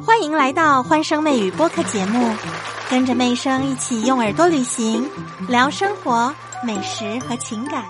欢迎来到欢声妹语播客节目，跟着妹声一起用耳朵旅行，聊生活、美食和情感。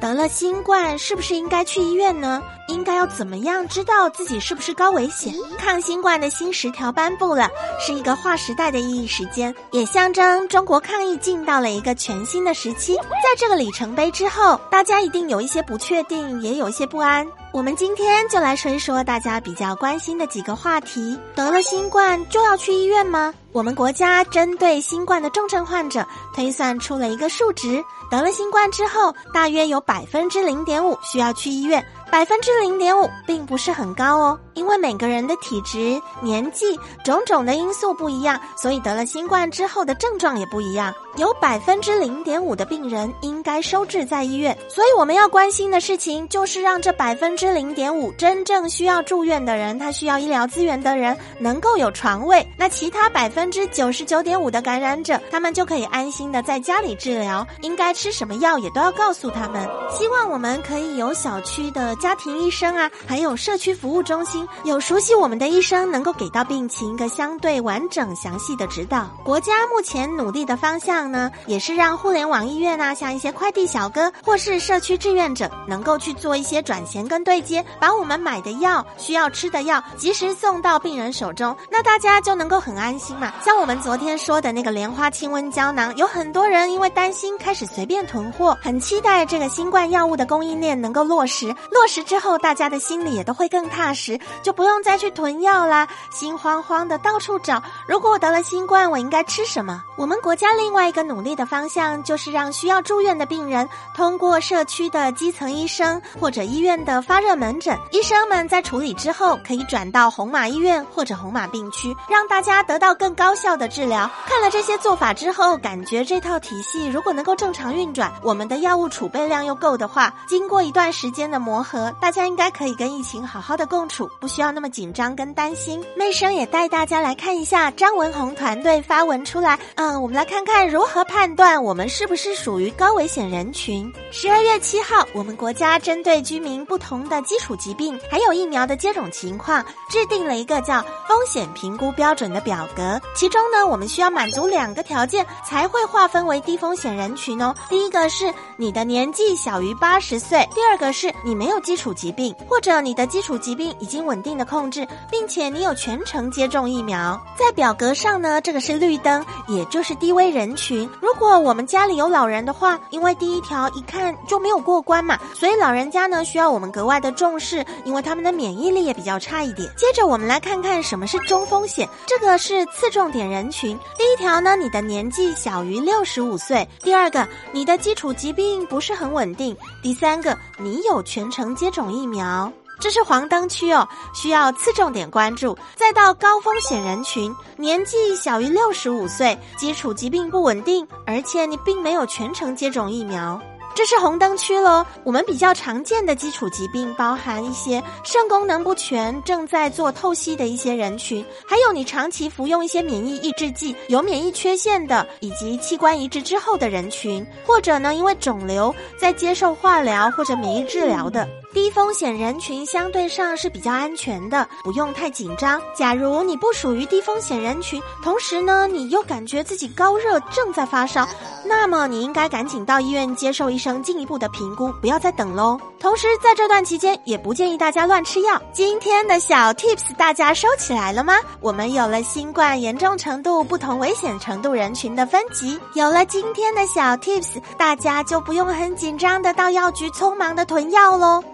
得了新冠，是不是应该去医院呢？应该要怎么样知道自己是不是高危险？抗新冠的新十条颁布了，是一个划时代的意义时间，也象征中国抗疫进到了一个全新的时期。在这个里程碑之后，大家一定有一些不确定，也有一些不安。我们今天就来说一说大家比较关心的几个话题：得了新冠就要去医院吗？我们国家针对新冠的重症患者推算出了一个数值，得了新冠之后，大约有百分之零点五需要去医院。百分之零点五并不是很高哦，因为每个人的体质、年纪种种的因素不一样，所以得了新冠之后的症状也不一样。有百分之零点五的病人应该收治在医院，所以我们要关心的事情就是让这百分之零点五真正需要住院的人，他需要医疗资源的人能够有床位，那其他百分之九十九点五的感染者，他们就可以安心的在家里治疗。应该吃什么药也都要告诉他们。希望我们可以有小区的。家庭医生啊，还有社区服务中心，有熟悉我们的医生，能够给到病情一个相对完整、详细的指导。国家目前努力的方向呢，也是让互联网医院啊，像一些快递小哥或是社区志愿者，能够去做一些转衔跟对接，把我们买的药、需要吃的药及时送到病人手中，那大家就能够很安心嘛。像我们昨天说的那个莲花清瘟胶囊，有很多人因为担心开始随便囤货，很期待这个新冠药物的供应链能够落实，落实。之后，大家的心里也都会更踏实，就不用再去囤药啦，心慌慌的到处找。如果我得了新冠，我应该吃什么？我们国家另外一个努力的方向，就是让需要住院的病人通过社区的基层医生或者医院的发热门诊，医生们在处理之后可以转到红马医院或者红马病区，让大家得到更高效的治疗。看了这些做法之后，感觉这套体系如果能够正常运转，我们的药物储备量又够的话，经过一段时间的磨合。大家应该可以跟疫情好好的共处，不需要那么紧张跟担心。妹生也带大家来看一下张文红团队发文出来，嗯，我们来看看如何判断我们是不是属于高危险人群。十二月七号，我们国家针对居民不同的基础疾病还有疫苗的接种情况，制定了一个叫风险评估标准的表格。其中呢，我们需要满足两个条件才会划分为低风险人群哦。第一个是你的年纪小于八十岁，第二个是你没有基础。疾病，或者你的基础疾病已经稳定的控制，并且你有全程接种疫苗，在表格上呢，这个是绿灯，也就是低危人群。如果我们家里有老人的话，因为第一条一看就没有过关嘛，所以老人家呢需要我们格外的重视，因为他们的免疫力也比较差一点。接着我们来看看什么是中风险，这个是次重点人群。第一条呢，你的年纪小于六十五岁；第二个，你的基础疾病不是很稳定；第三个，你有全程接。种疫苗，这是黄灯区哦，需要次重点关注。再到高风险人群，年纪小于六十五岁，基础疾病不稳定，而且你并没有全程接种疫苗。这是红灯区喽。我们比较常见的基础疾病包含一些肾功能不全、正在做透析的一些人群，还有你长期服用一些免疫抑制剂、有免疫缺陷的，以及器官移植之后的人群，或者呢因为肿瘤在接受化疗或者免疫治疗的。低风险人群相对上是比较安全的，不用太紧张。假如你不属于低风险人群，同时呢你又感觉自己高热正在发烧，那么你应该赶紧到医院接受医生进一步的评估，不要再等喽。同时在这段期间，也不建议大家乱吃药。今天的小 tips 大家收起来了吗？我们有了新冠严重程度、不同危险程度人群的分级，有了今天的小 tips，大家就不用很紧张的到药局匆忙的囤药喽。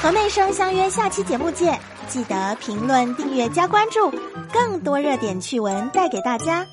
和妹生相约下期节目见，记得评论、订阅、加关注，更多热点趣闻带给大家。